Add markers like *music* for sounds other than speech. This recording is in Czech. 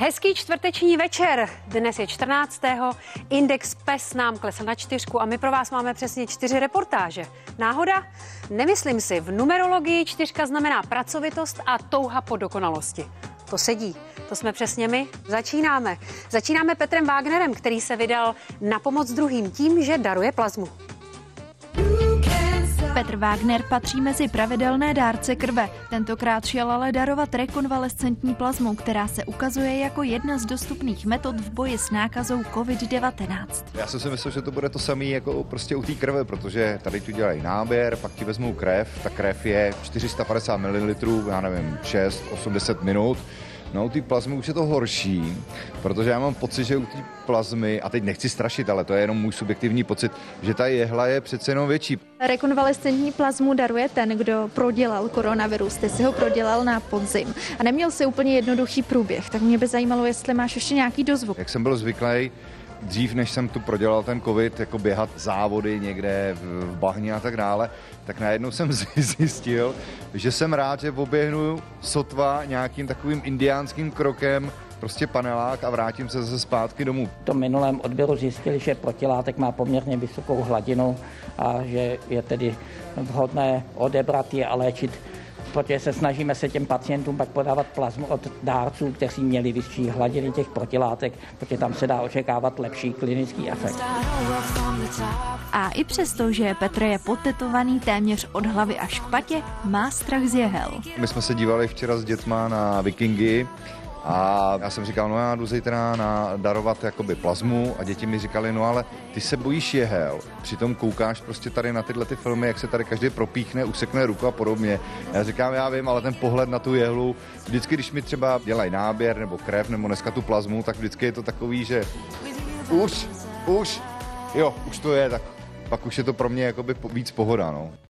Hezký čtvrteční večer. Dnes je 14. Index PES nám klesl na čtyřku a my pro vás máme přesně čtyři reportáže. Náhoda? Nemyslím si. V numerologii čtyřka znamená pracovitost a touha po dokonalosti. To sedí. To jsme přesně my. Začínáme. Začínáme Petrem Wagnerem, který se vydal na pomoc druhým tím, že daruje plazmu. Petr Wagner patří mezi pravidelné dárce krve. Tentokrát šel ale darovat rekonvalescentní plazmu, která se ukazuje jako jedna z dostupných metod v boji s nákazou COVID-19. Já jsem si myslel, že to bude to samé jako prostě u té krve, protože tady tu dělají náběr, pak ti vezmou krev, ta krev je 450 ml, já nevím, 6-80 minut No u té plazmy už je to horší, protože já mám pocit, že u té plazmy, a teď nechci strašit, ale to je jenom můj subjektivní pocit, že ta jehla je přece jenom větší. Rekonvalescentní plazmu daruje ten, kdo prodělal koronavirus. Ty si ho prodělal na podzim a neměl si úplně jednoduchý průběh, tak mě by zajímalo, jestli máš ještě nějaký dozvuk. Jak jsem byl zvyklý, dřív, než jsem tu prodělal ten covid, jako běhat závody někde v bahně a tak dále, tak najednou jsem *laughs* zjistil, že jsem rád, že oběhnu sotva nějakým takovým indiánským krokem prostě panelák a vrátím se zase zpátky domů. V tom minulém odběru zjistili, že protilátek má poměrně vysokou hladinu a že je tedy vhodné odebrat je a léčit protože se snažíme se těm pacientům pak podávat plazmu od dárců, kteří měli vyšší hladiny těch protilátek, protože tam se dá očekávat lepší klinický efekt. A i přesto, že Petr je potetovaný téměř od hlavy až k patě, má strach z jehel. My jsme se dívali včera s dětma na Vikingy a já jsem říkal, no já jdu zítra na darovat jakoby plazmu a děti mi říkali, no ale ty se bojíš jehel, přitom koukáš prostě tady na tyhle ty filmy, jak se tady každý propíchne, usekne ruku a podobně. Já říkám, já vím, ale ten pohled na tu jehlu, vždycky, když mi třeba dělají náběr nebo krev nebo dneska tu plazmu, tak vždycky je to takový, že už, už, jo, už to je, tak pak už je to pro mě jakoby víc pohoda, no.